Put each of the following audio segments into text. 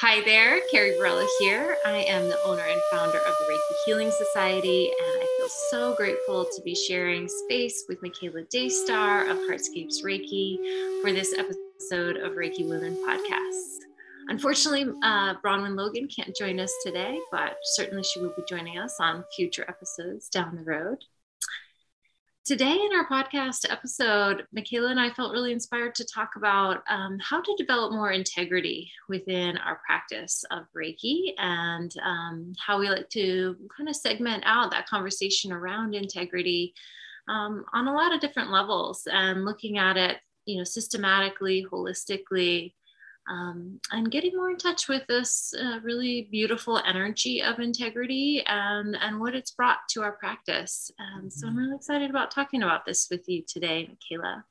Hi there, Carrie Varela here. I am the owner and founder of the Reiki Healing Society, and I feel so grateful to be sharing space with Michaela Daystar of Heartscapes Reiki for this episode of Reiki Women Podcasts. Unfortunately, uh, Bronwyn Logan can't join us today, but certainly she will be joining us on future episodes down the road. Today, in our podcast episode, Michaela and I felt really inspired to talk about um, how to develop more integrity within our practice of Reiki and um, how we like to kind of segment out that conversation around integrity um, on a lot of different levels and looking at it, you know, systematically, holistically, um, and getting more in touch with this uh, really beautiful energy of integrity and, and what it's brought to our practice. Um, so I'm mm-hmm. really excited about talking about this with you today, Michaela.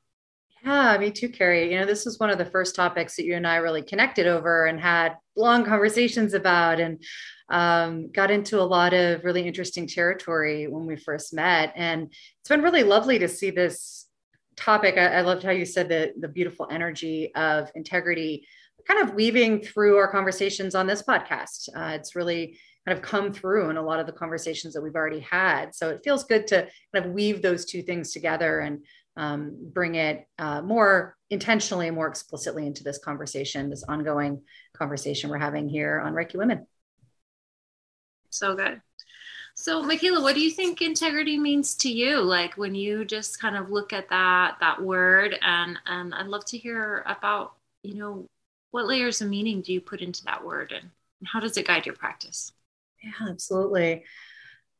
Yeah, me too, Carrie. You know, this was one of the first topics that you and I really connected over and had long conversations about and um, got into a lot of really interesting territory when we first met. And it's been really lovely to see this topic. I, I loved how you said the, the beautiful energy of integrity kind of weaving through our conversations on this podcast. Uh, it's really kind of come through in a lot of the conversations that we've already had. So it feels good to kind of weave those two things together and um, bring it uh, more intentionally, more explicitly into this conversation, this ongoing conversation we're having here on Reiki Women. So good. So, Michaela, what do you think integrity means to you? Like when you just kind of look at that that word, and and I'd love to hear about you know what layers of meaning do you put into that word and how does it guide your practice? Yeah, absolutely.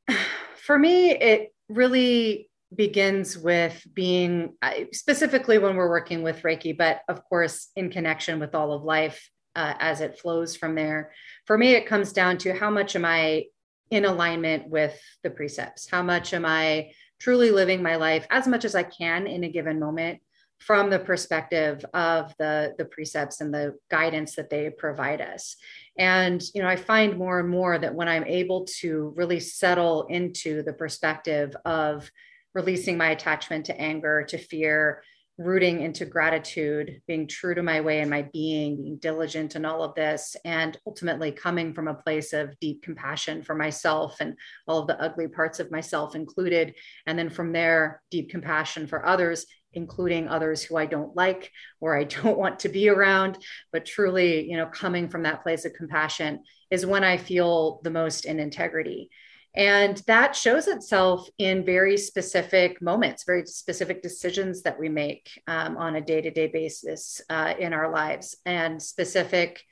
For me, it really begins with being specifically when we're working with Reiki, but of course, in connection with all of life uh, as it flows from there. For me, it comes down to how much am I in alignment with the precepts? How much am I truly living my life as much as I can in a given moment from the perspective of the, the precepts and the guidance that they provide us. And, you know, I find more and more that when I'm able to really settle into the perspective of releasing my attachment to anger, to fear, rooting into gratitude, being true to my way and my being, being diligent in all of this, and ultimately coming from a place of deep compassion for myself and all of the ugly parts of myself included. And then from there, deep compassion for others including others who I don't like or I don't want to be around, but truly, you know, coming from that place of compassion is when I feel the most in integrity. And that shows itself in very specific moments, very specific decisions that we make um, on a day to day basis uh, in our lives, and specific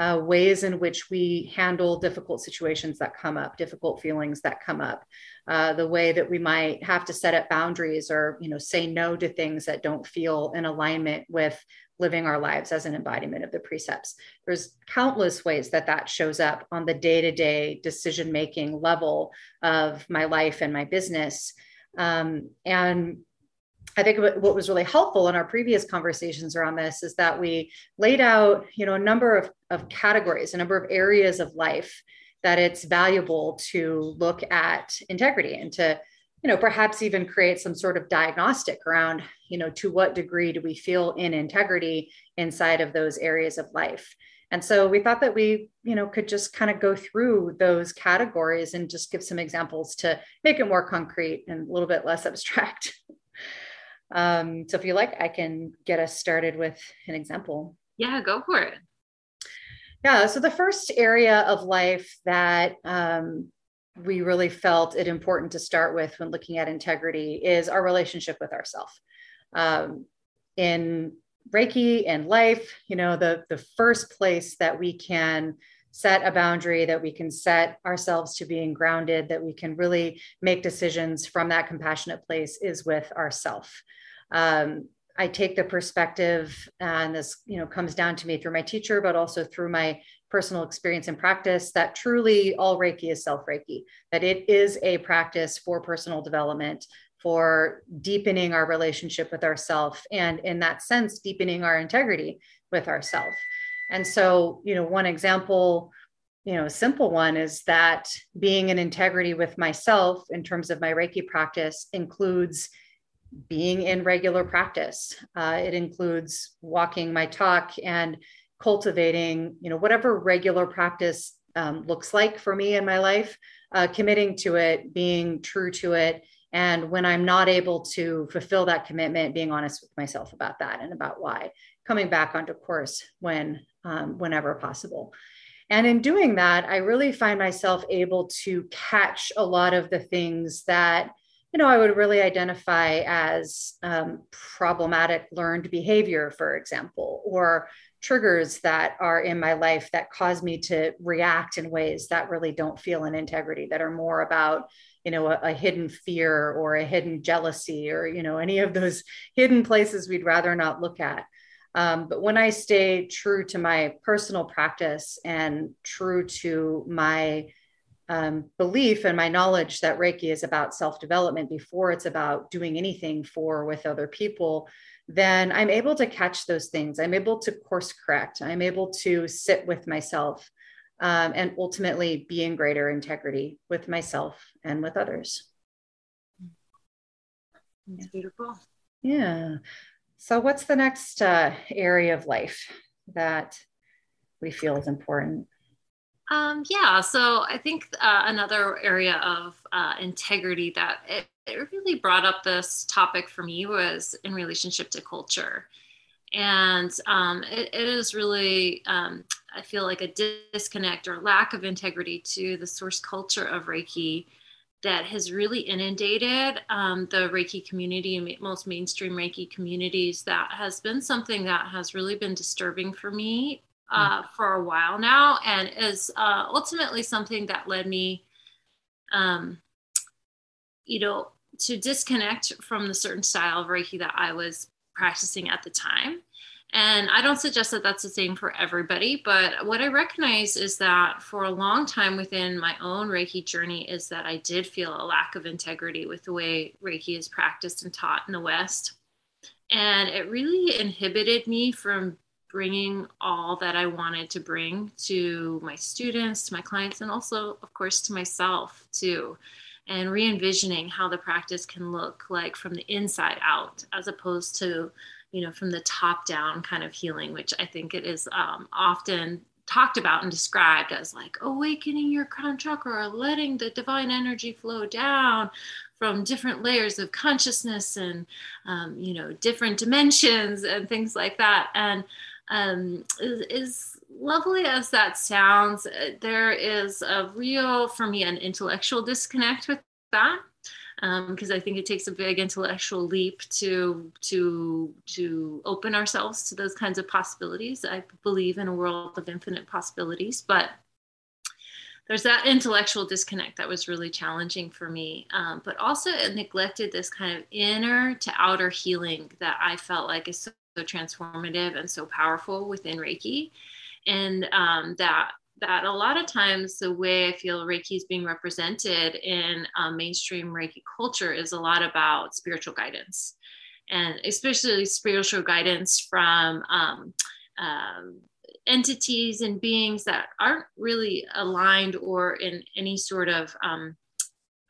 uh, ways in which we handle difficult situations that come up, difficult feelings that come up, uh, the way that we might have to set up boundaries or you know say no to things that don't feel in alignment with living our lives as an embodiment of the precepts. There's countless ways that that shows up on the day-to-day decision-making level of my life and my business. Um, and I think what was really helpful in our previous conversations around this is that we laid out, you know, a number of, of categories, a number of areas of life that it's valuable to look at integrity and to, you know, perhaps even create some sort of diagnostic around, you know, to what degree do we feel in integrity inside of those areas of life. And so we thought that we, you know, could just kind of go through those categories and just give some examples to make it more concrete and a little bit less abstract. Um, so if you like, I can get us started with an example. Yeah, go for it. Yeah. So the first area of life that um, we really felt it important to start with when looking at integrity is our relationship with ourselves. Um, in Reiki and life, you know, the the first place that we can set a boundary, that we can set ourselves to being grounded, that we can really make decisions from that compassionate place is with ourself. Um, I take the perspective, and this you know comes down to me through my teacher, but also through my personal experience and practice that truly all Reiki is self Reiki, that it is a practice for personal development, for deepening our relationship with ourself, and in that sense, deepening our integrity with ourself. And so, you know, one example, you know, a simple one is that being in integrity with myself in terms of my Reiki practice includes being in regular practice. Uh, it includes walking my talk and cultivating, you know, whatever regular practice um, looks like for me in my life, uh, committing to it, being true to it. And when I'm not able to fulfill that commitment, being honest with myself about that and about why, coming back onto course when, um, whenever possible. And in doing that, I really find myself able to catch a lot of the things that, you know, I would really identify as um, problematic learned behavior, for example, or triggers that are in my life that cause me to react in ways that really don't feel in integrity that are more about you know a, a, hidden fear or a hidden jealousy or you know any of those hidden places we'd rather not look at. Um, but when i stay true to my personal practice and true to my um, belief and my knowledge that reiki is about self-development before it's about doing anything for with other people then I'm able to catch those things. I'm able to course correct. I'm able to sit with myself um, and ultimately be in greater integrity with myself and with others. That's beautiful. Yeah. So, what's the next uh, area of life that we feel is important? Um, yeah, so I think uh, another area of uh, integrity that it, it really brought up this topic for me was in relationship to culture. And um, it, it is really, um, I feel like a disconnect or lack of integrity to the source culture of Reiki that has really inundated um, the Reiki community, and most mainstream Reiki communities. That has been something that has really been disturbing for me uh, for a while now, and is uh, ultimately something that led me, um, you know, to disconnect from the certain style of Reiki that I was practicing at the time. And I don't suggest that that's the same for everybody, but what I recognize is that for a long time within my own Reiki journey is that I did feel a lack of integrity with the way Reiki is practiced and taught in the West. And it really inhibited me from bringing all that I wanted to bring to my students, to my clients, and also, of course, to myself too. And re envisioning how the practice can look like from the inside out, as opposed to, you know, from the top down kind of healing, which I think it is um, often talked about and described as like awakening your crown chakra or letting the divine energy flow down from different layers of consciousness and um, you know different dimensions and things like that and um, is, is lovely as that sounds, uh, there is a real, for me, an intellectual disconnect with that because um, I think it takes a big intellectual leap to to to open ourselves to those kinds of possibilities. I believe in a world of infinite possibilities, but there's that intellectual disconnect that was really challenging for me. Um, but also it neglected this kind of inner to outer healing that I felt like is so so transformative and so powerful within Reiki. And um, that that a lot of times the way I feel Reiki is being represented in um, mainstream Reiki culture is a lot about spiritual guidance, and especially spiritual guidance from um, um, entities and beings that aren't really aligned or in any sort of um,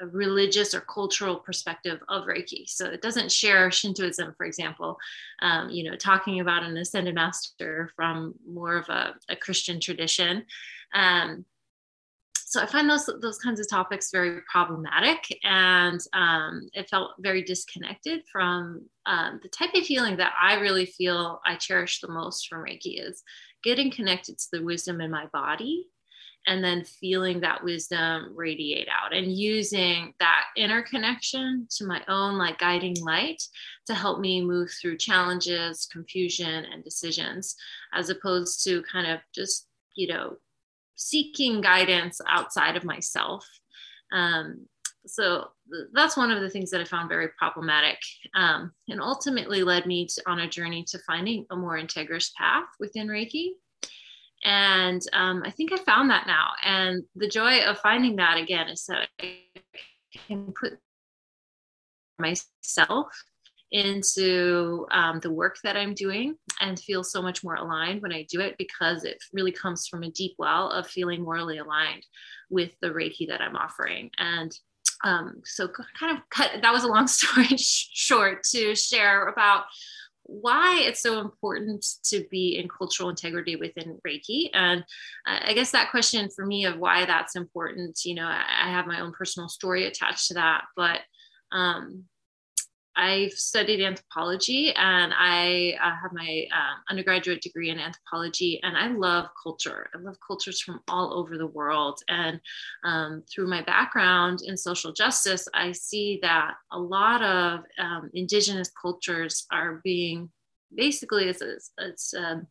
a religious or cultural perspective of Reiki. So it doesn't share Shintoism, for example, um, you know, talking about an ascended master from more of a, a Christian tradition. Um, so I find those those kinds of topics very problematic, and um, it felt very disconnected from um, the type of healing that I really feel I cherish the most from Reiki is getting connected to the wisdom in my body and then feeling that wisdom radiate out and using that inner connection to my own like guiding light to help me move through challenges confusion and decisions as opposed to kind of just you know seeking guidance outside of myself um, so that's one of the things that I found very problematic um, and ultimately led me to, on a journey to finding a more integrous path within Reiki. And um, I think I found that now. And the joy of finding that again is that I can put myself into um, the work that I'm doing and feel so much more aligned when I do it because it really comes from a deep well of feeling morally aligned with the Reiki that I'm offering. And um, so, kind of cut that was a long story short to share about why it's so important to be in cultural integrity within Reiki. And I guess that question for me of why that's important, you know, I have my own personal story attached to that, but um, I've studied anthropology and I uh, have my uh, undergraduate degree in anthropology, and I love culture. I love cultures from all over the world. And um, through my background in social justice, I see that a lot of um, Indigenous cultures are being basically, it's, it's, it's um,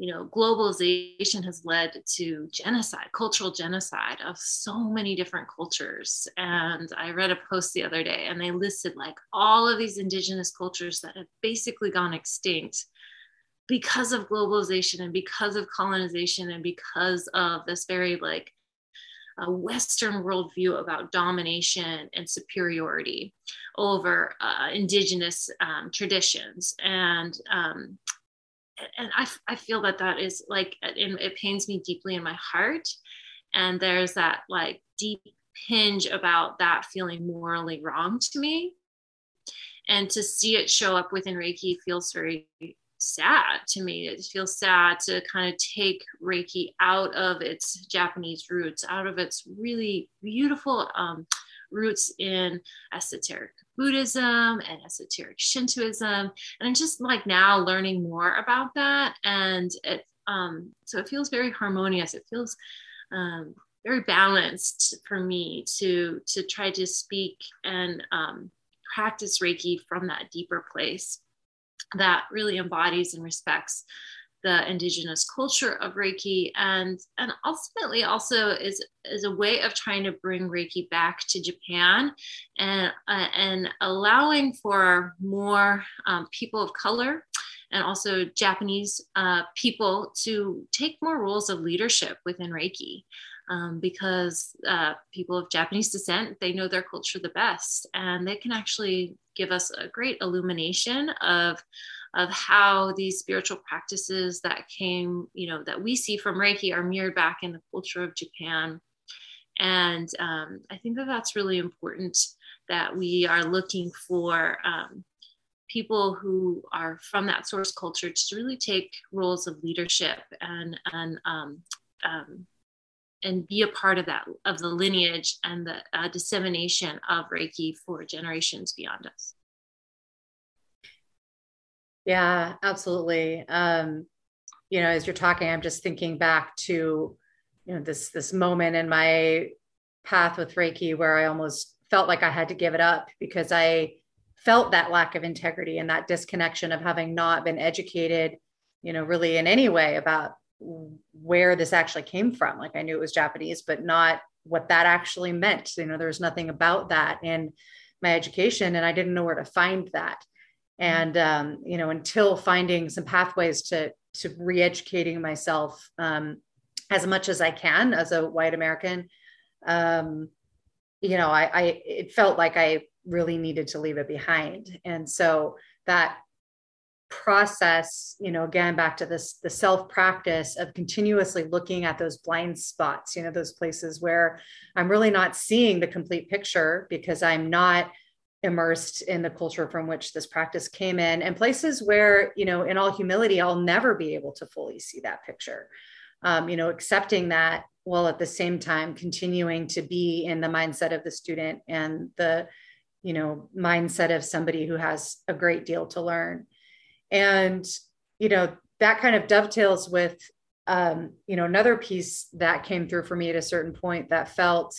you know, globalization has led to genocide, cultural genocide of so many different cultures. And I read a post the other day and they listed like all of these indigenous cultures that have basically gone extinct because of globalization and because of colonization and because of this very like a Western worldview about domination and superiority over uh, indigenous um, traditions. And um, and I, I feel that that is like it, it pains me deeply in my heart. And there's that like deep hinge about that feeling morally wrong to me. And to see it show up within reiki feels very sad to me. It feels sad to kind of take reiki out of its japanese roots out of its really beautiful um, roots in esoteric Buddhism and esoteric Shintoism. And I'm just like now learning more about that. And it, um, so it feels very harmonious. It feels um, very balanced for me to, to try to speak and um, practice Reiki from that deeper place that really embodies and respects the indigenous culture of Reiki and and ultimately also is is a way of trying to bring Reiki back to Japan and uh, and allowing for more um, people of color and also Japanese uh, people to take more roles of leadership within Reiki. Um, because uh, people of Japanese descent, they know their culture the best, and they can actually give us a great illumination of of how these spiritual practices that came, you know, that we see from Reiki are mirrored back in the culture of Japan. And um, I think that that's really important that we are looking for um, people who are from that source culture to really take roles of leadership and and um, um, and be a part of that of the lineage and the uh, dissemination of Reiki for generations beyond us. Yeah, absolutely. Um, you know, as you're talking, I'm just thinking back to, you know, this this moment in my path with Reiki where I almost felt like I had to give it up because I felt that lack of integrity and that disconnection of having not been educated, you know, really in any way about where this actually came from. Like I knew it was Japanese, but not what that actually meant. You know, there was nothing about that in my education, and I didn't know where to find that and um, you know until finding some pathways to to re-educating myself um, as much as i can as a white american um, you know I, I it felt like i really needed to leave it behind. And so that process you know again back to this the self practice of continuously looking at those blind spots you know those places where i'm really not seeing the complete picture because i'm not immersed in the culture from which this practice came in and places where you know in all humility i'll never be able to fully see that picture. Um, you know accepting that while at the same time continuing to be in the mindset of the student and the you know mindset of somebody who has a great deal to learn. And you know that kind of dovetails with um, you know another piece that came through for me at a certain point that felt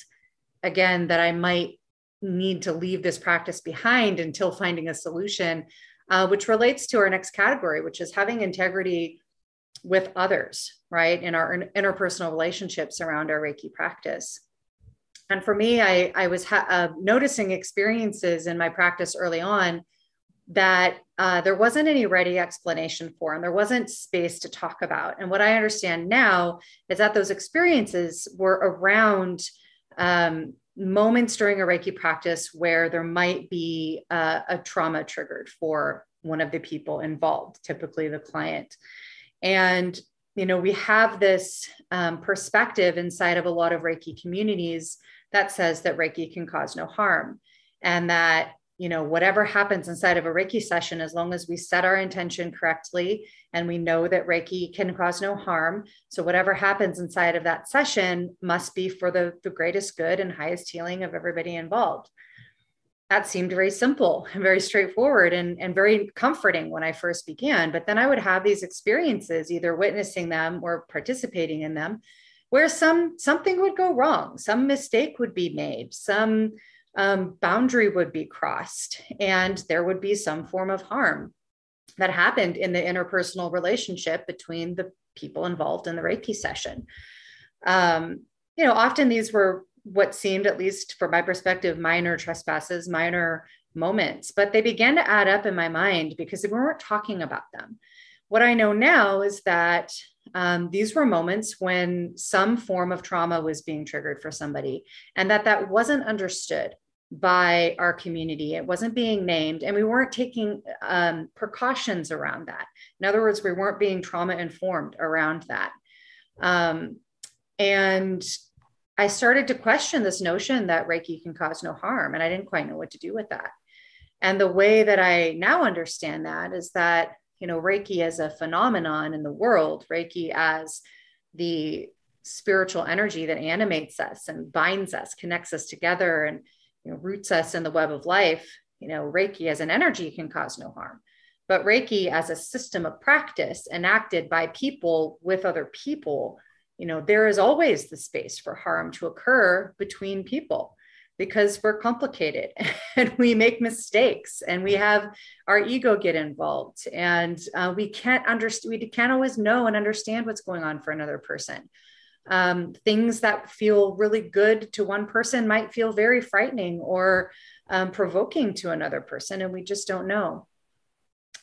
again that i might need to leave this practice behind until finding a solution, uh, which relates to our next category, which is having integrity with others, right? In our interpersonal relationships around our Reiki practice. And for me, I, I was ha- uh, noticing experiences in my practice early on that uh, there wasn't any ready explanation for, and there wasn't space to talk about. And what I understand now is that those experiences were around um, moments during a Reiki practice where there might be a, a trauma triggered for one of the people involved, typically the client. And you know, we have this um, perspective inside of a lot of Reiki communities that says that Reiki can cause no harm, and that you know, whatever happens inside of a Reiki session, as long as we set our intention correctly and we know that Reiki can cause no harm. So, whatever happens inside of that session must be for the, the greatest good and highest healing of everybody involved. That seemed very simple and very straightforward and, and very comforting when I first began. But then I would have these experiences, either witnessing them or participating in them, where some something would go wrong, some mistake would be made, some um, boundary would be crossed and there would be some form of harm that happened in the interpersonal relationship between the people involved in the Reiki session. Um, you know, often these were what seemed, at least from my perspective, minor trespasses, minor moments, but they began to add up in my mind because we weren't talking about them. What I know now is that um, these were moments when some form of trauma was being triggered for somebody and that that wasn't understood by our community. It wasn't being named, and we weren't taking um, precautions around that. In other words, we weren't being trauma informed around that. Um, and I started to question this notion that Reiki can cause no harm, and I didn't quite know what to do with that. And the way that I now understand that is that, you know, Reiki as a phenomenon in the world, Reiki as the spiritual energy that animates us and binds us, connects us together, and you know, roots us in the web of life, you know, Reiki as an energy can cause no harm. But Reiki as a system of practice enacted by people with other people, you know, there is always the space for harm to occur between people because we're complicated and we make mistakes and we have our ego get involved and uh, we can't understand we can't always know and understand what's going on for another person um, things that feel really good to one person might feel very frightening or um, provoking to another person, and we just don't know.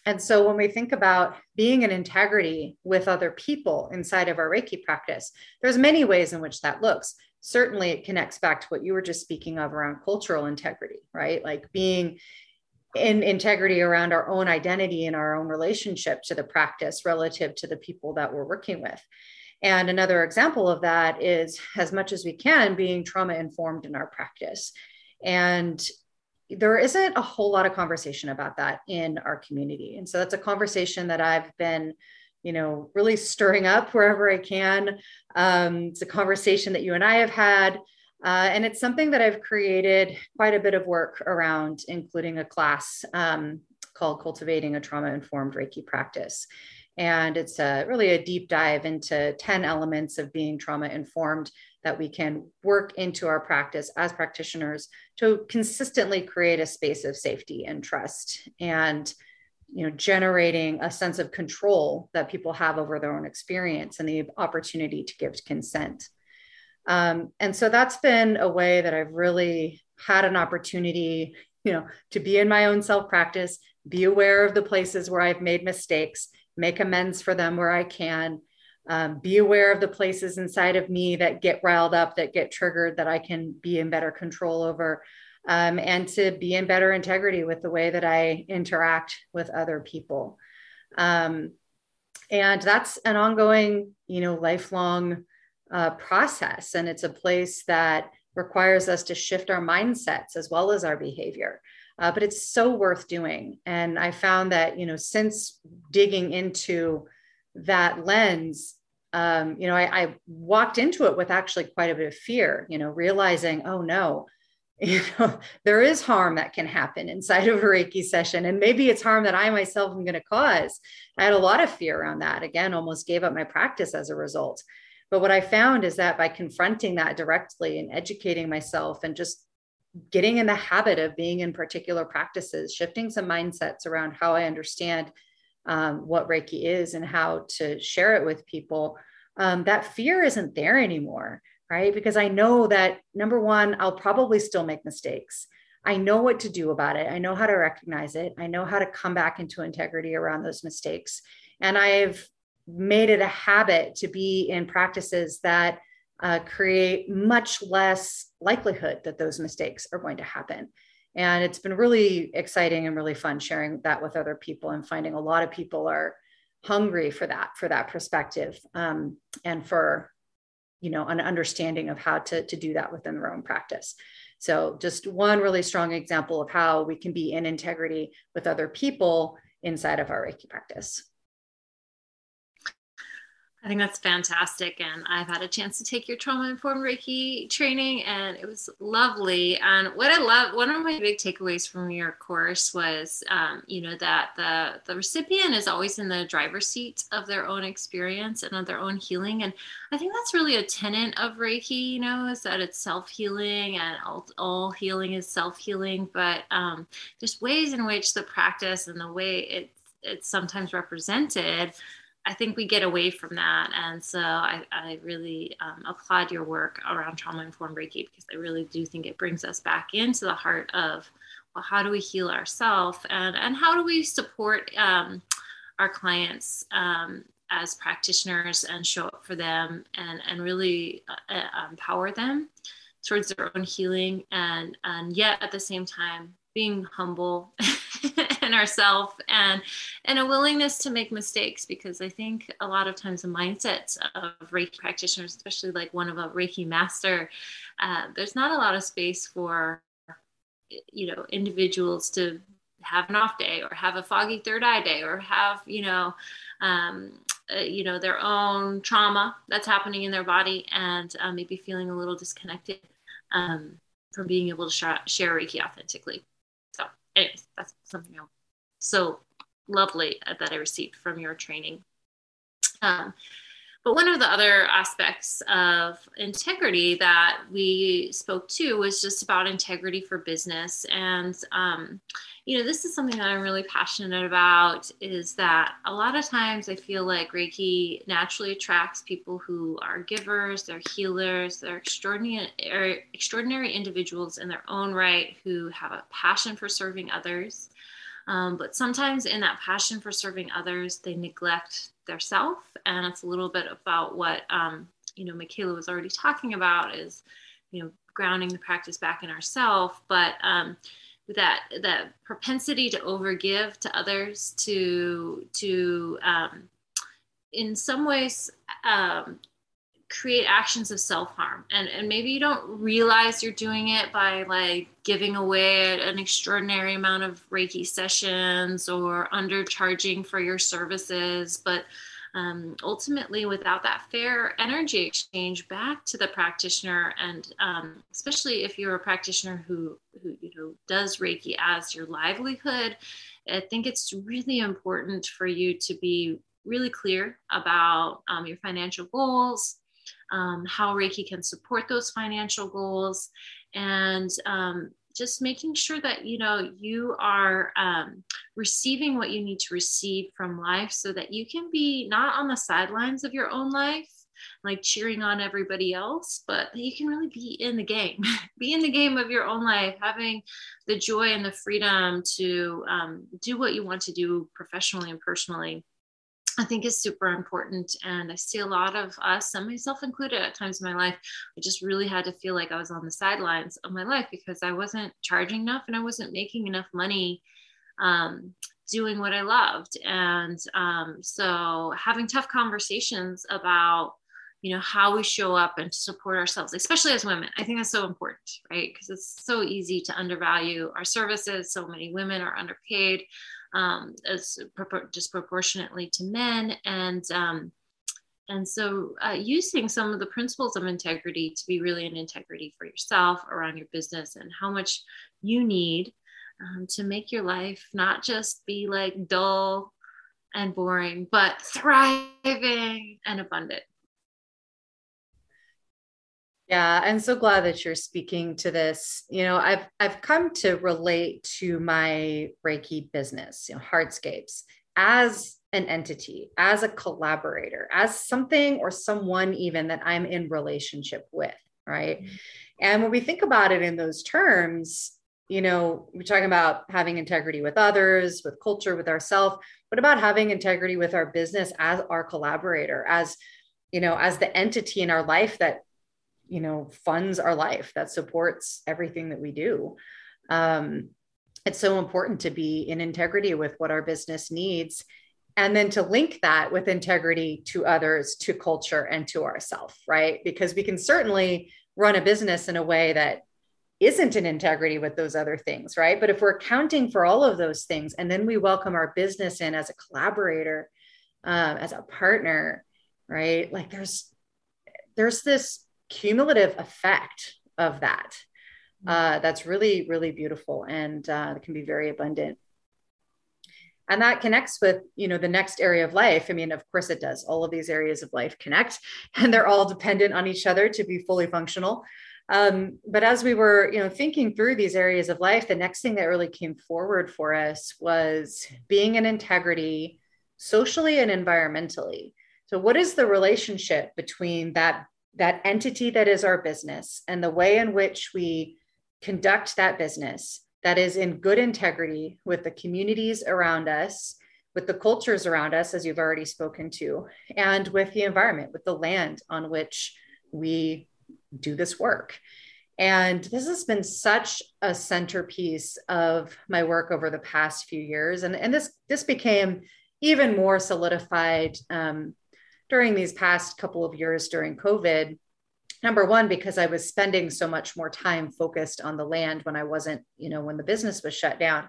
And so, when we think about being in integrity with other people inside of our Reiki practice, there's many ways in which that looks. Certainly, it connects back to what you were just speaking of around cultural integrity, right? Like being in integrity around our own identity and our own relationship to the practice relative to the people that we're working with. And another example of that is, as much as we can, being trauma informed in our practice. And there isn't a whole lot of conversation about that in our community. And so that's a conversation that I've been, you know, really stirring up wherever I can. Um, it's a conversation that you and I have had. Uh, and it's something that I've created quite a bit of work around, including a class um, called Cultivating a Trauma Informed Reiki Practice. And it's a, really a deep dive into 10 elements of being trauma informed that we can work into our practice as practitioners to consistently create a space of safety and trust and you know generating a sense of control that people have over their own experience and the opportunity to give consent um, and so that's been a way that i've really had an opportunity you know to be in my own self practice be aware of the places where i've made mistakes make amends for them where I can. Um, be aware of the places inside of me that get riled up, that get triggered, that I can be in better control over, um, and to be in better integrity with the way that I interact with other people. Um, and that's an ongoing, you know, lifelong uh, process, and it's a place that requires us to shift our mindsets as well as our behavior uh, but it's so worth doing. And I found that, you know, since digging into that lens, um, you know, I, I walked into it with actually quite a bit of fear, you know, realizing, oh no, you know, there is harm that can happen inside of a Reiki session. And maybe it's harm that I myself am going to cause. I had a lot of fear around that. Again, almost gave up my practice as a result. But what I found is that by confronting that directly and educating myself and just getting in the habit of being in particular practices, shifting some mindsets around how I understand um, what Reiki is and how to share it with people, um, that fear isn't there anymore, right? Because I know that number one, I'll probably still make mistakes. I know what to do about it. I know how to recognize it. I know how to come back into integrity around those mistakes. And I've made it a habit to be in practices that uh, create much less likelihood that those mistakes are going to happen. And it's been really exciting and really fun sharing that with other people and finding a lot of people are hungry for that, for that perspective um, and for, you know, an understanding of how to, to do that within their own practice. So, just one really strong example of how we can be in integrity with other people inside of our Reiki practice. I think that's fantastic. And I've had a chance to take your trauma informed Reiki training, and it was lovely. And what I love, one of my big takeaways from your course was, um, you know, that the, the recipient is always in the driver's seat of their own experience and of their own healing. And I think that's really a tenet of Reiki, you know, is that it's self healing and all, all, healing is self healing. But um, there's ways in which the practice and the way it, it's sometimes represented I think we get away from that. And so I, I really um, applaud your work around trauma informed Reiki because I really do think it brings us back into the heart of, well, how do we heal ourselves and, and how do we support um, our clients um, as practitioners and show up for them and, and really uh, uh empower them towards their own healing and, and yet at the same time being humble in ourselves and and a willingness to make mistakes because I think a lot of times the mindset of Reiki practitioners, especially like one of a Reiki master, uh, there's not a lot of space for you know individuals to have an off day or have a foggy third eye day or have you know um, uh, you know their own trauma that's happening in their body and uh, maybe feeling a little disconnected um, from being able to sh- share reiki authentically anyways that's something else so lovely that I received from your training. Um, but one of the other aspects of integrity that we spoke to was just about integrity for business. And, um, you know, this is something that I'm really passionate about is that a lot of times I feel like Reiki naturally attracts people who are givers, they're healers, they're extraordinary, extraordinary individuals in their own right who have a passion for serving others um, but sometimes in that passion for serving others, they neglect their self. And it's a little bit about what, um, you know, Michaela was already talking about is, you know, grounding the practice back in ourself. But um, that that propensity to overgive to others, to to um, in some ways um, create actions of self-harm. And and maybe you don't realize you're doing it by like giving away an extraordinary amount of reiki sessions or undercharging for your services. But um, ultimately without that fair energy exchange back to the practitioner and um, especially if you're a practitioner who who you know does reiki as your livelihood i think it's really important for you to be really clear about um, your financial goals um, how Reiki can support those financial goals, and um, just making sure that you know you are um, receiving what you need to receive from life, so that you can be not on the sidelines of your own life, like cheering on everybody else, but you can really be in the game, be in the game of your own life, having the joy and the freedom to um, do what you want to do professionally and personally. I think is super important. And I see a lot of us, and myself included at times in my life, I just really had to feel like I was on the sidelines of my life because I wasn't charging enough and I wasn't making enough money um, doing what I loved. And um, so having tough conversations about, you know, how we show up and support ourselves, especially as women, I think that's so important, right? Because it's so easy to undervalue our services. So many women are underpaid um, as disproportionately to men. And um, and so uh, using some of the principles of integrity to be really an integrity for yourself around your business and how much you need um, to make your life not just be like dull and boring but thriving and abundant yeah, I'm so glad that you're speaking to this. You know, I've I've come to relate to my Reiki business, you know, Heartscapes, as an entity, as a collaborator, as something or someone even that I'm in relationship with, right? Mm-hmm. And when we think about it in those terms, you know, we're talking about having integrity with others, with culture, with ourselves. What about having integrity with our business as our collaborator, as you know, as the entity in our life that you know funds our life that supports everything that we do um, it's so important to be in integrity with what our business needs and then to link that with integrity to others to culture and to ourself right because we can certainly run a business in a way that isn't in integrity with those other things, right? But if we're accounting for all of those things and then we welcome our business in as a collaborator, um, as a partner, right? Like there's there's this cumulative effect of that mm-hmm. uh, that's really really beautiful and uh, it can be very abundant. And that connects with you know the next area of life. I mean of course it does. All of these areas of life connect and they're all dependent on each other to be fully functional. Um, but as we were you know thinking through these areas of life the next thing that really came forward for us was being in integrity socially and environmentally. So what is the relationship between that that entity that is our business and the way in which we conduct that business that is in good integrity with the communities around us, with the cultures around us, as you've already spoken to, and with the environment, with the land on which we do this work. And this has been such a centerpiece of my work over the past few years. And, and this, this became even more solidified um, during these past couple of years during COVID number one because i was spending so much more time focused on the land when i wasn't you know when the business was shut down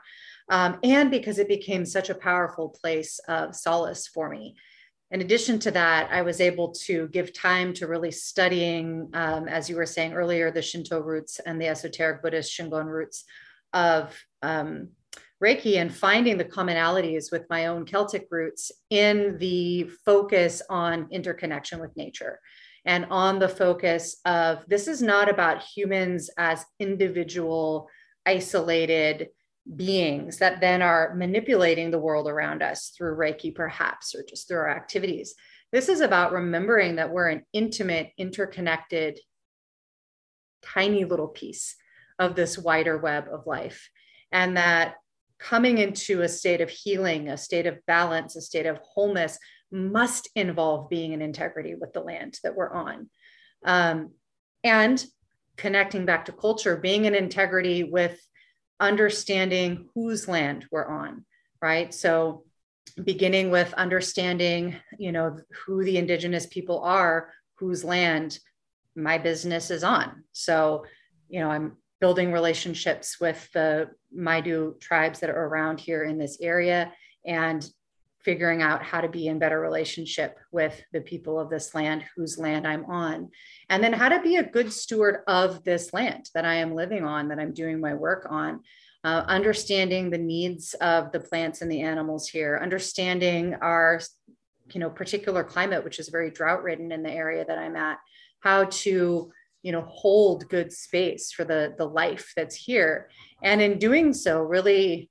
um, and because it became such a powerful place of solace for me. In addition to that i was able to give time to really studying um, as you were saying earlier the shinto roots and the esoteric buddhist shingon roots of um, reiki and finding the commonalities with my own celtic roots in the focus on interconnection with nature and on the focus of this is not about humans as individual, isolated beings that then are manipulating the world around us through Reiki, perhaps, or just through our activities. This is about remembering that we're an intimate, interconnected, tiny little piece of this wider web of life. And that coming into a state of healing, a state of balance, a state of wholeness must involve being in integrity with the land that we're on. Um, and connecting back to culture, being in integrity with understanding whose land we're on, right? So beginning with understanding, you know, who the indigenous people are, whose land my business is on. So, you know, I'm building relationships with the Maidu tribes that are around here in this area and figuring out how to be in better relationship with the people of this land whose land I'm on. And then how to be a good steward of this land that I am living on, that I'm doing my work on. Uh, understanding the needs of the plants and the animals here, understanding our you know particular climate which is very drought ridden in the area that i'm at how to you know hold good space for the the life that's here and in doing so really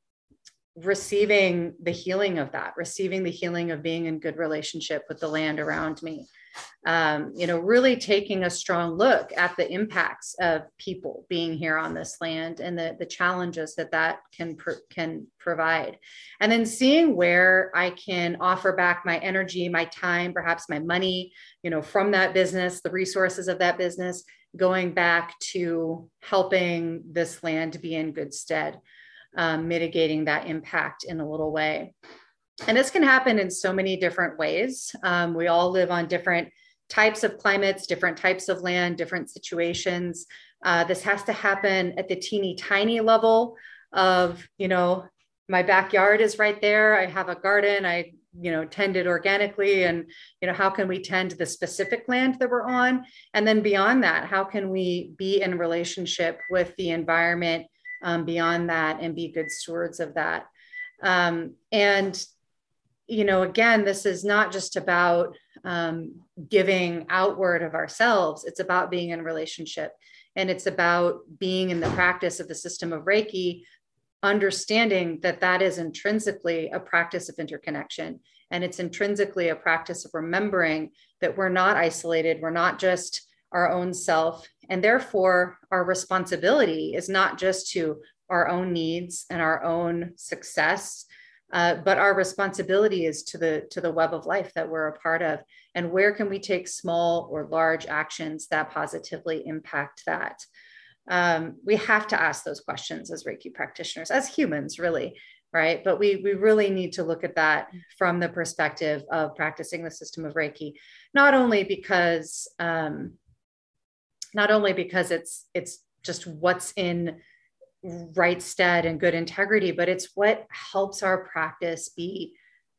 receiving the healing of that, receiving the healing of being in good relationship with the land around me. Um, you know, really taking a strong look at the impacts of people being here on this land and the, the challenges that that can can provide, and then seeing where I can offer back my energy, my time, perhaps my money, you know, from that business, the resources of that business, going back to helping this land be in good stead um, mitigating that impact in a little way. And this can happen in so many different ways. Um, we all live on different types of climates, different types of land, different situations. Uh, this has to happen at the teeny tiny level of, you know, my backyard is right there. I have a garden. I, you know, tend it organically. And, you know, how can we tend the specific land that we're on? And then beyond that, how can we be in relationship with the environment um, beyond that and be good stewards of that. Um, and, you know, again, this is not just about um, giving outward of ourselves, it's about being in relationship. And it's about being in the practice of the system of Reiki, understanding that that is intrinsically a practice of interconnection. And it's intrinsically a practice of remembering that we're not isolated, we're not just our own self. And therefore, our responsibility is not just to our own needs and our own success, uh, but our responsibility is to the to the web of life that we're a part of. And where can we take small or large actions that positively impact that? Um, we have to ask those questions as Reiki practitioners, as humans, really, right? But we we really need to look at that from the perspective of practicing the system of Reiki, not only because um, not only because it's it's just what's in right stead and good integrity, but it's what helps our practice be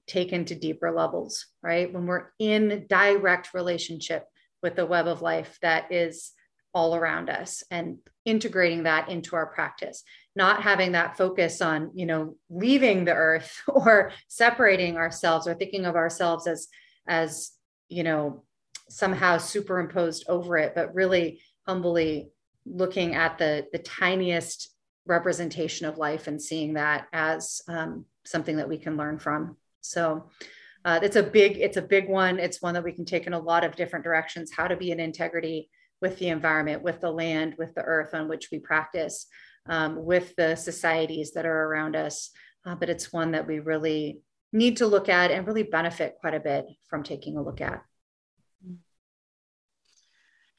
taken to deeper levels, right? When we're in direct relationship with the web of life that is all around us and integrating that into our practice. Not having that focus on you know leaving the earth or separating ourselves or thinking of ourselves as as you know somehow superimposed over it but really humbly looking at the the tiniest representation of life and seeing that as um, something that we can learn from. So uh, it's a big it's a big one. It's one that we can take in a lot of different directions how to be in integrity with the environment, with the land, with the earth on which we practice, um, with the societies that are around us. Uh, but it's one that we really need to look at and really benefit quite a bit from taking a look at.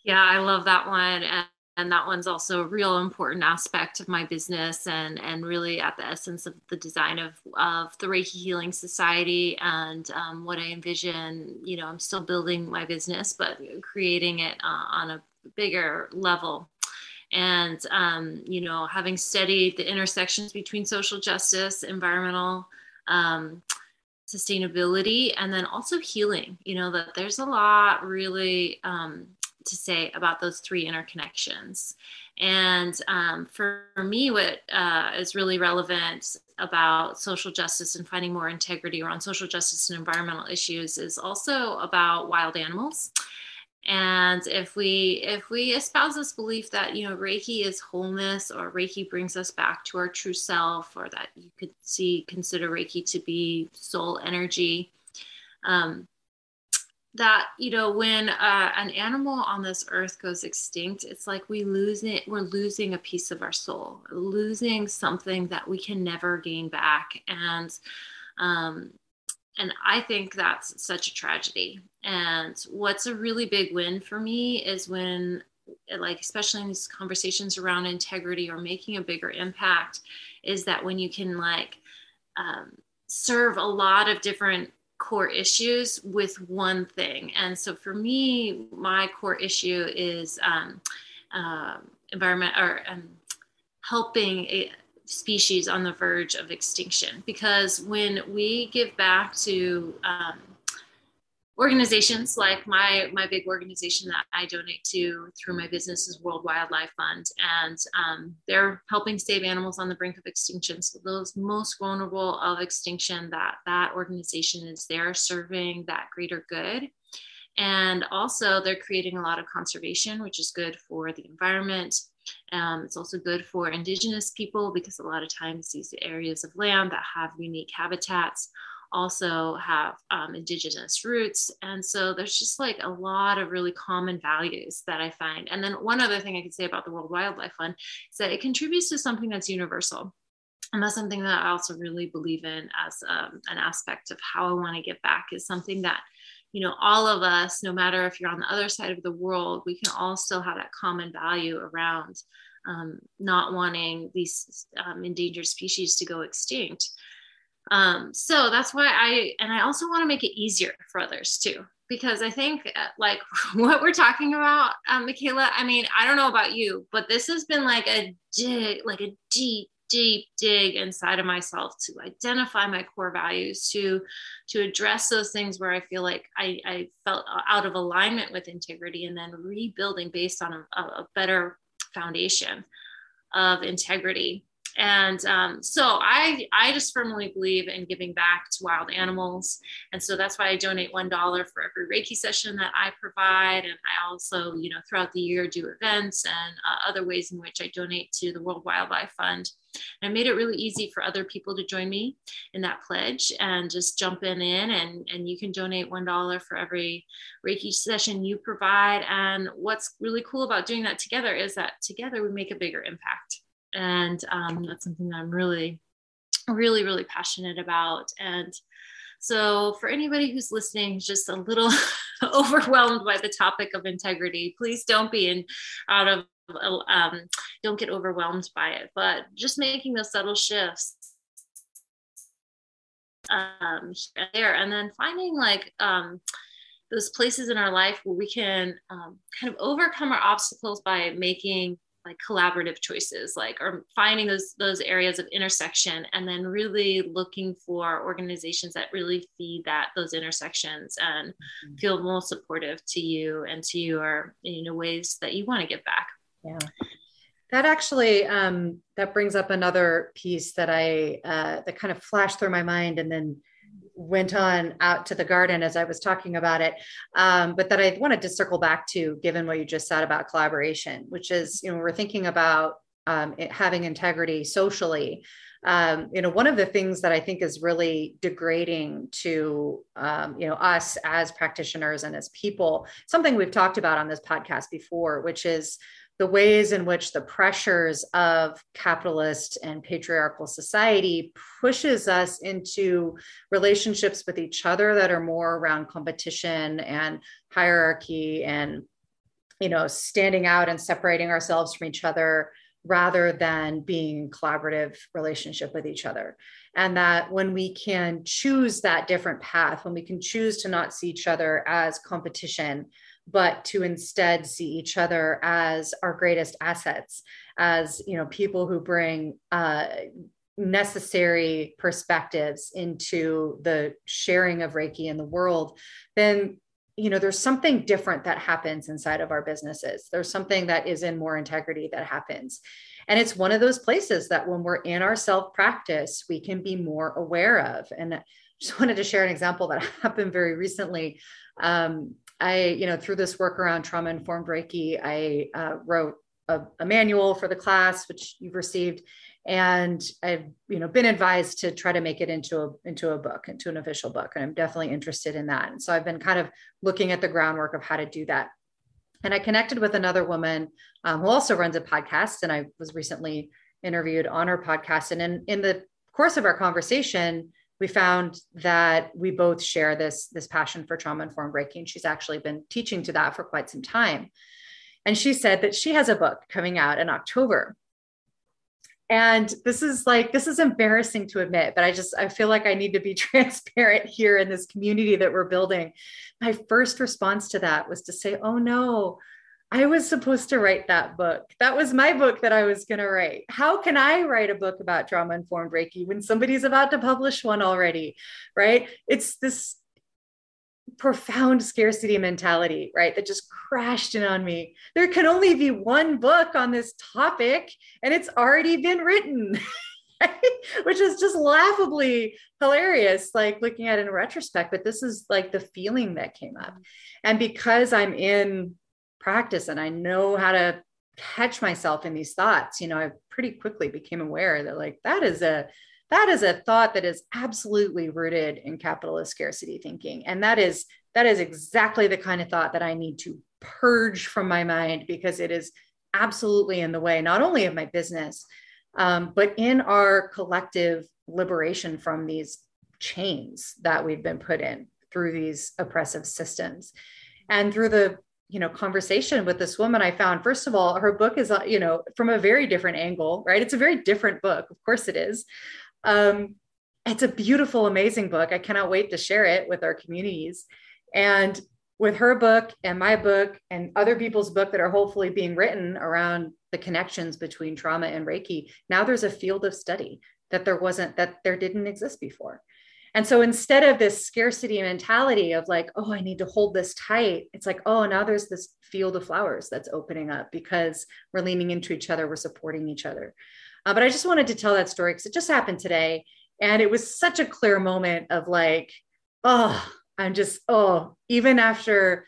Yeah, I love that one. And, and that one's also a real important aspect of my business and, and really at the essence of the design of, of the Reiki Healing Society and um, what I envision. You know, I'm still building my business, but creating it uh, on a bigger level. And um, you know having studied the intersections between social justice environmental um, sustainability and then also healing you know that there's a lot really um, to say about those three interconnections. And um, for, for, me what uh, is really relevant about social justice and finding more integrity around social justice and environmental issues is also about wild animals and if we if we espouse this belief that you know reiki is wholeness or reiki brings us back to our true self or that you could see consider reiki to be soul energy um, that you know when uh, an animal on this earth goes extinct it's like we lose it we're losing a piece of our soul losing something that we can never gain back. And um, and I think that's such a tragedy. And what's a really big win for me is when, like, especially in these conversations around integrity or making a bigger impact, is that when you can, like, um, serve a lot of different core issues with one thing. And so for me, my core issue is um, uh, environment or um, helping a, species on the verge of extinction because when we give back to um, organizations like my my big organization that I donate to through my business is World Wildlife Fund, and um, they're helping save animals on the brink of extinction. So those most vulnerable of extinction, that that organization is there serving that greater good. And also, they're creating a lot of conservation, which is good for the environment, um, it's also good for indigenous people because a lot of times these areas of land that have unique habitats also have um, indigenous roots. And so there's just like a lot of really common values that I find. And then one other thing I could say about the World Wildlife Fund is that it contributes to something that's universal. And that's something that I also really believe in as um, an aspect of how I want to give back is something that you know all of us no matter if you're on the other side of the world we can all still have that common value around um, not wanting these um, endangered species to go extinct. Um, so that's why i and i also want to make it easier for others too because i think uh, like what we're talking about um, michaela i mean i don't know about you but this has been like a like a deep deep dig inside of myself to identify my core values to to address those things where i feel like i, I felt out of alignment with integrity and then rebuilding based on a, a better foundation of integrity and um, so I, I just firmly believe in giving back to wild animals. And so that's why I donate $1 for every Reiki session that I provide. And I also, you know, throughout the year do events and uh, other ways in which I donate to the World Wildlife Fund. And I made it really easy for other people to join me in that pledge and just jump in, in and, and you can donate $1 for every Reiki session you provide. And what's really cool about doing that together is that together we make a bigger impact and um, that's something that i'm really really really passionate about. And so for anybody who's listening just a little overwhelmed by the topic of integrity please don't be in out of um, don't get overwhelmed by it. But just making those subtle shifts um, there and then finding like um, those places in our life where we can um, kind of overcome our obstacles by making like collaborative choices like or finding those those areas of intersection and then really looking for organizations that really feed that those intersections and mm-hmm. feel most supportive to you and to your you know ways that you want to give back yeah that actually um, that brings up another piece that i uh, that kind of flashed through my mind and then went on out to the garden as I was talking about it. Um, but that I wanted to circle back to, given what you just said about collaboration, which is, you know, we're thinking about um, having integrity socially. Um, you know, one of the things that I think is really degrading to, um, you know, us as practitioners and as people, something we've talked about on this podcast before, which is the ways in which the pressures of capitalist and patriarchal society pushes us into relationships with each other that are more around competition and hierarchy and you know standing out and separating ourselves from each other rather than being collaborative relationship with each other. And that when we can choose that different path when we can choose to not see each other as competition but to instead see each other as our greatest assets, as you know, people who bring uh, necessary perspectives into the sharing of Reiki in the world, then you know there's something different that happens inside of our businesses. There's something that is in more integrity that happens. And it's one of those places that when we're in our self practice, we can be more aware of. And I just wanted to share an example that happened very recently. Um, I, you know, through this work around trauma informed Reiki, I uh, wrote a, a, manual for the class, which you've received, and I've, you know, been advised to try to make it into a into a book, into an official book, and I'm definitely interested in that. And so I've been kind of looking at the groundwork of how to do that. And I connected with another woman um, who also runs a podcast, and I was recently interviewed on her podcast. And in in the course of our conversation, we found that we both share this this passion for trauma informed reiki and she's actually been teaching to that for quite some time. And she said that she has a book coming out in october. And this is like this is embarrassing to admit but i just i feel like i need to be transparent here in this community that we're building. My first response to that was to say oh no I was supposed to write that book. That was my book that I was going to write. How can I write a book about trauma informed Reiki when somebody's about to publish one already? Right? It's this profound scarcity mentality, right? That just crashed in on me. There can only be one book on this topic, and it's already been written. Which is just laughably hilarious, like looking at in retrospect. But this is like the feeling that came up. And because I'm in practice and I know how to catch myself in these thoughts, you know, I pretty quickly became aware that like that is a that is a thought that is absolutely rooted in capitalist scarcity thinking. And that is that is exactly the kind of thought that I need to purge from my mind because it is absolutely in the way not only of my business um, but in our collective liberation from these chains that we've been put in through these oppressive systems and through the you know conversation with this woman i found first of all her book is uh, you know from a very different angle right? It's a very different book of course it is. Um, it's a beautiful amazing book. I cannot wait to share it with our communities. And with her book and my book and other people's book that are hopefully being written around the connections between trauma and reiki now there's a field of study that there wasn't that there didn't exist before and so instead of this scarcity mentality of like, oh, I need to hold this tight, it's like, oh, now there's this field of flowers that's opening up because we're leaning into each other, we're supporting each other. Uh, but I just wanted to tell that story because it just happened today. And it was such a clear moment of like, oh, I'm just, oh, even after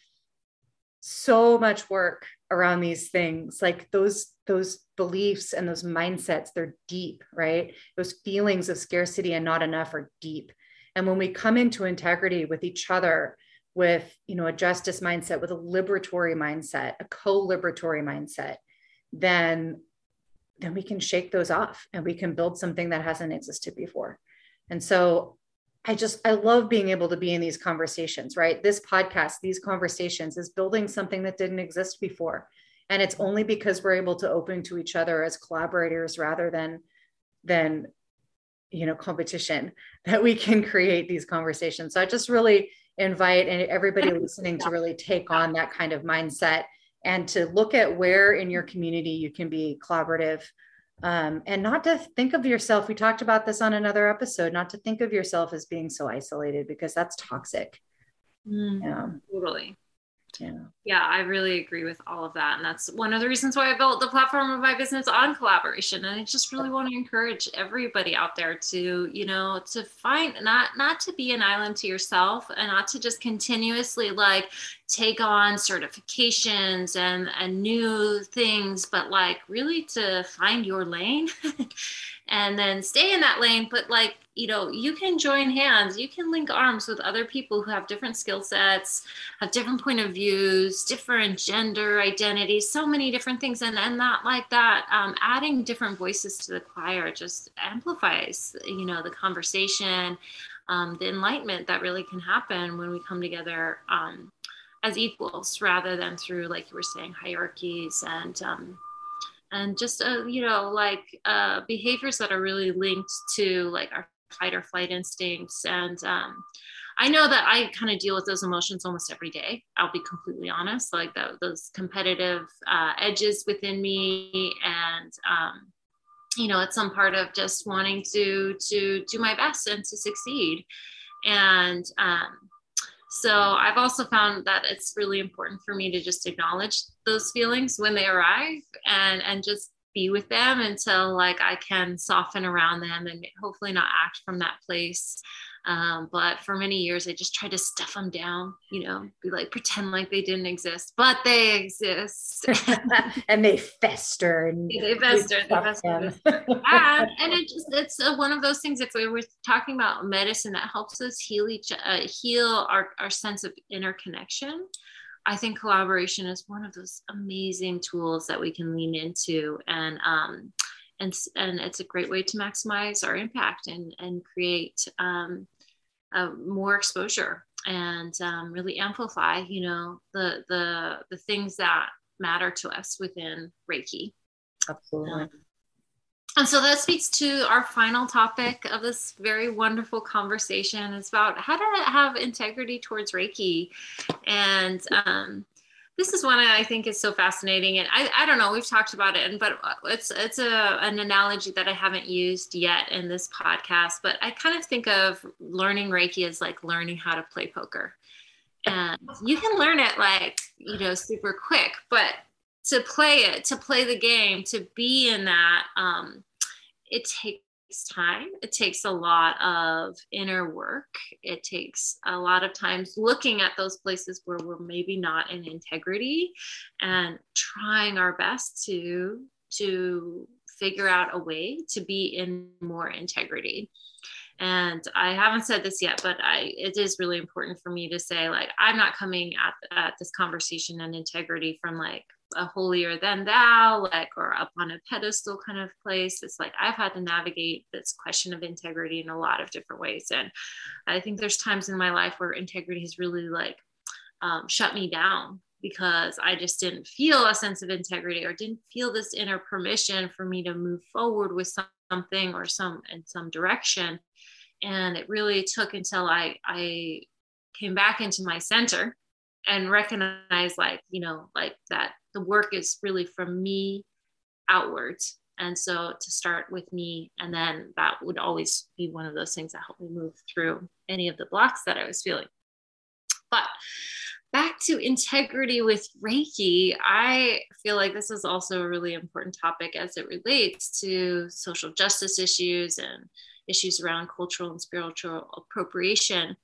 so much work around these things, like those, those beliefs and those mindsets, they're deep, right? Those feelings of scarcity and not enough are deep and when we come into integrity with each other with you know a justice mindset with a liberatory mindset a co-liberatory mindset then then we can shake those off and we can build something that hasn't existed before. And so i just i love being able to be in these conversations right? This podcast these conversations is building something that didn't exist before. And it's only because we're able to open to each other as collaborators rather than than you know competition that we can create these conversations. So i just really invite everybody listening to really take on that kind of mindset and to look at where in your community you can be collaborative. Um, and not to think of yourself we talked about this on another episode not to think of yourself as being so isolated because that's toxic. Mm, yeah. totally yeah. Yeah i really agree with all of that and that's one of the reasons why i built the platform of my business on collaboration and i just really want to encourage everybody out there to you know to find not not to be an island to yourself and not to just continuously like take on certifications and and new things but like really to find your lane and then stay in that lane but like you know you can join hands you can link arms with other people who have different skill sets have different point of views different gender identities so many different things and and that like that um, adding different voices to the choir just amplifies you know the conversation um, the enlightenment that really can happen when we come together um, as equals rather than through like you were saying hierarchies and um, and just uh, you know like uh, behaviors that are really linked to like our fight or flight instincts. And um, i know that i kind of deal with those emotions almost every day i'll be completely honest like the, those competitive uh, edges within me and um, you know it's some part of just wanting to to do my best and to succeed. And um, so I've also found that it's really important for me to just acknowledge those feelings when they arrive and and just be with them until like I can soften around them and hopefully not act from that place um, but for many years, I just tried to stuff them down, you know, be like, pretend like they didn't exist, but they exist. and they fester. And they fester. They fester. and, and it just, it's uh, one of those things, if we were talking about medicine that helps us heal each, uh, heal our, our sense of interconnection. I think collaboration is one of those amazing tools that we can lean into. And, um, and, and it's a great way to maximize our impact and, and create um, uh, more exposure and um, really amplify, you know, the, the, the things that matter to us within Reiki. Absolutely. And so that speaks to our final topic of this very wonderful conversation. It's about how to have integrity towards Reiki. And um, this is one I think is so fascinating, and I, I don't know we've talked about it, but it's it's a an analogy that I haven't used yet in this podcast. But I kind of think of learning Reiki as like learning how to play poker, and you can learn it like you know super quick, but to play it, to play the game, to be in that, um, it takes time. It takes a lot of inner work. It takes a lot of times looking at those places where we're maybe not in integrity and trying our best to to figure out a way to be in more integrity and i haven't said this yet but i it is really important for me to say like i'm not coming at, at this conversation and integrity from like a holier than thou, like, or up on a pedestal kind of place. It's like I've had to navigate this question of integrity in a lot of different ways. And I think there's times in my life where integrity has really like um, shut me down because I just didn't feel a sense of integrity or didn't feel this inner permission for me to move forward with something or some in some direction. And it really took until I I came back into my center and recognized like you know like that the work is really from me outwards. And so to start with me and then that would always be one of those things that helped me move through any of the blocks that i was feeling. But back to integrity with reiki i feel like this is also a really important topic as it relates to social justice issues and issues around cultural and spiritual appropriation.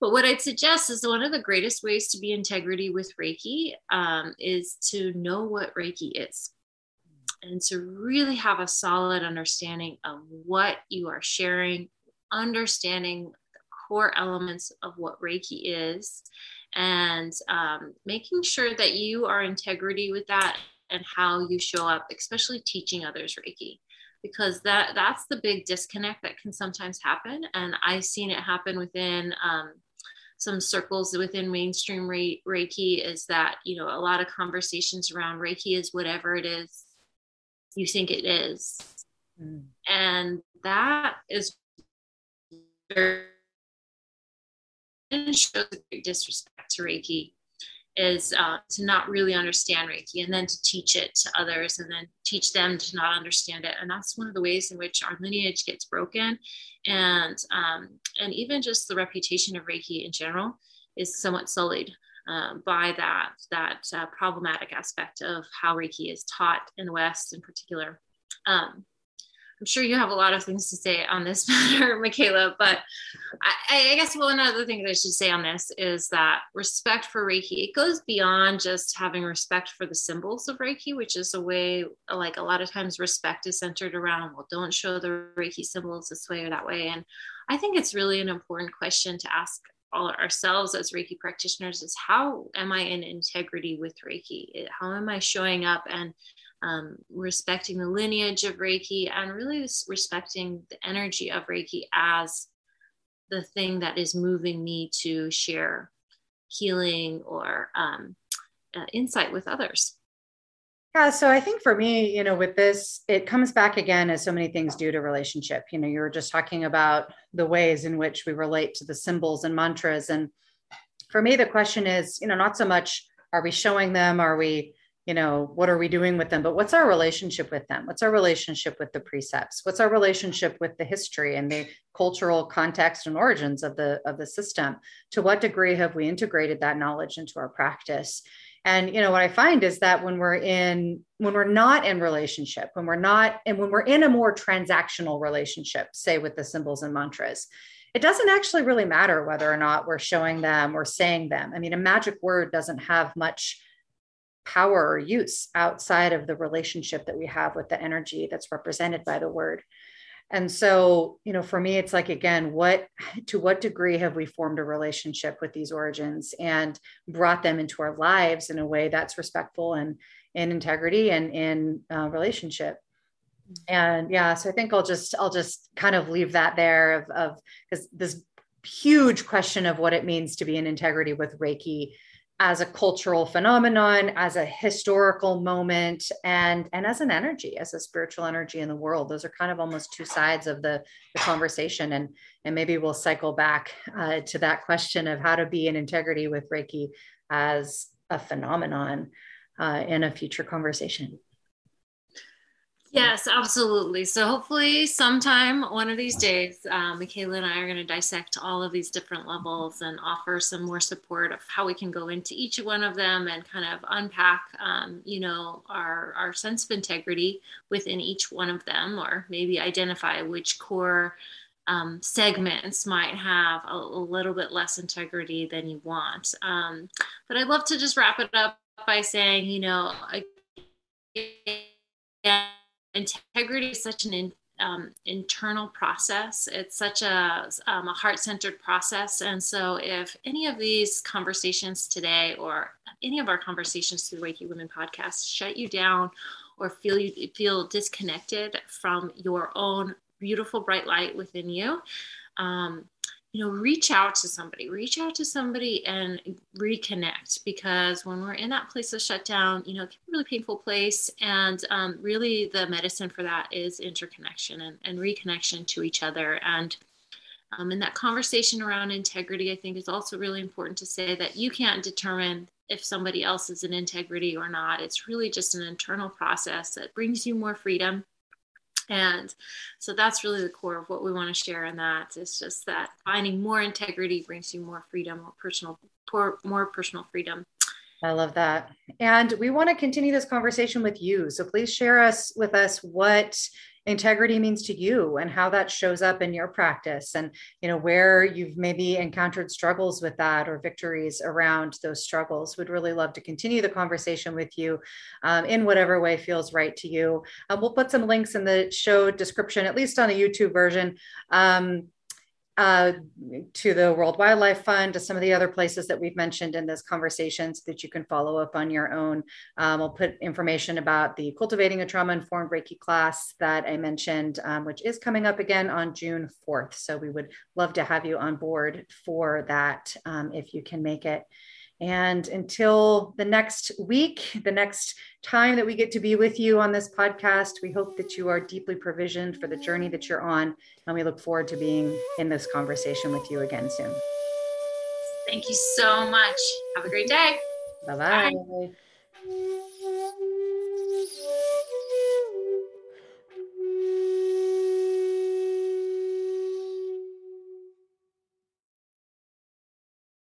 But what I'd suggest is one of the greatest ways to be integrity with Reiki um, is to know what Reiki is and to really have a solid understanding of what you are sharing, understanding the core elements of what Reiki is, and um, making sure that you are integrity with that and how you show up, especially teaching others Reiki because that that's the big disconnect that can sometimes happen and i've seen it happen within um, some circles within mainstream Reiki is that, you know, a lot of conversations around Reiki is whatever it is you think it is. Mm. And that is very shows a great disrespect to Reiki. Is uh, to not really understand Reiki and then to teach it to others and then teach them to not understand it. And that's one of the ways in which our lineage gets broken. And, um, and even just the reputation of Reiki in general is somewhat sullied um, by that, that uh, problematic aspect of how Reiki is taught in the West in particular. Um, I'm sure you have a lot of things to say on this matter, Michaela, but I, I, guess one other thing that I should say on this is that respect for Reiki, it goes beyond just having respect for the symbols of Reiki, which is a way, like a lot of times respect is centered around, well, don't show the Reiki symbols this way or that way. And I think it's really an important question to ask all ourselves as Reiki practitioners is how am I in integrity with Reiki? How am I showing up and um, respecting the lineage of Reiki and really respecting the energy of Reiki as the thing that is moving me to share healing or um, uh, insight with others. Yeah, so I think for me, you know, with this, it comes back again as so many things do to relationship. You know, you were just talking about the ways in which we relate to the symbols and mantras. And for me, the question is, you know, not so much are we showing them, are we you know what are we doing with them? But what's our relationship with them? What's our relationship with the precepts? What's our relationship with the history and the cultural context and origins of the of the system? To what degree have we integrated that knowledge into our practice? And you know what i find is that when we're in when we're not in relationship when we're not and when we're in a more transactional relationship say with the symbols and mantras it doesn't actually really matter whether or not we're showing them or saying them. I mean a magic word doesn't have much power or use outside of the relationship that we have with the energy that's represented by the word. And so you know for me it's like again what to what degree have we formed a relationship with these origins and brought them into our lives in a way that's respectful and in integrity and in uh, relationship? And yeah so i think i'll just i'll just kind of leave that there of because this huge question of what it means to be in integrity with reiki as a cultural phenomenon as a historical moment and and as an energy as a spiritual energy in the world. Those are kind of almost two sides of the, the conversation. And and maybe we'll cycle back uh, to that question of how to be in integrity with reiki as a phenomenon uh, in a future conversation Yes, absolutely. So hopefully, sometime one of these days, uh, Michaela and I are going to dissect all of these different levels and offer some more support of how we can go into each one of them and kind of unpack, um, you know, our our sense of integrity within each one of them, or maybe identify which core um, segments might have a, a, little bit less integrity than you want. Um, but I'd love to just wrap it up by saying, you know, again, integrity is such an in, um, internal process. It's such a, um, a heart centered process. And so, if any of these conversations today or any of our conversations through the Reiki Women podcast shut you down or feel you feel disconnected from your own beautiful bright light within you, um, you know reach out to somebody reach out to somebody and reconnect because when we're in that place of shutdown you know it can be a really painful place. And um, really the medicine for that is interconnection and, and reconnection to each other. And um, in that conversation around integrity i think is also really important to say that you can't determine if somebody else is in integrity or not. It's really just an internal process that brings you more freedom and so that's really the core of what we want to share in that. It's just that finding more integrity brings you more freedom, more personal, more personal freedom. I love that. And we want to continue this conversation with you. So please share us with us what integrity means to you and how that shows up in your practice and you know where you've maybe encountered struggles with that or victories around those struggles. Would really love to continue the conversation with you um, in whatever way feels right to you. Um, we'll put some links in the show description at least on the youtube version. Um, uh, to the World Wildlife Fund, to some of the other places that we've mentioned in this conversation so that you can follow up on your own. Um, I'll put information about the Cultivating a Trauma Informed Reiki class that I mentioned, um, which is coming up again on June 4th. So we would love to have you on board for that um, if you can make it. And until the next week, the next time that we get to be with you on this podcast, we hope that you are deeply provisioned for the journey that you're on. And we look forward to being in this conversation with you again soon. Thank you so much. Have a great day. Bye-bye. bye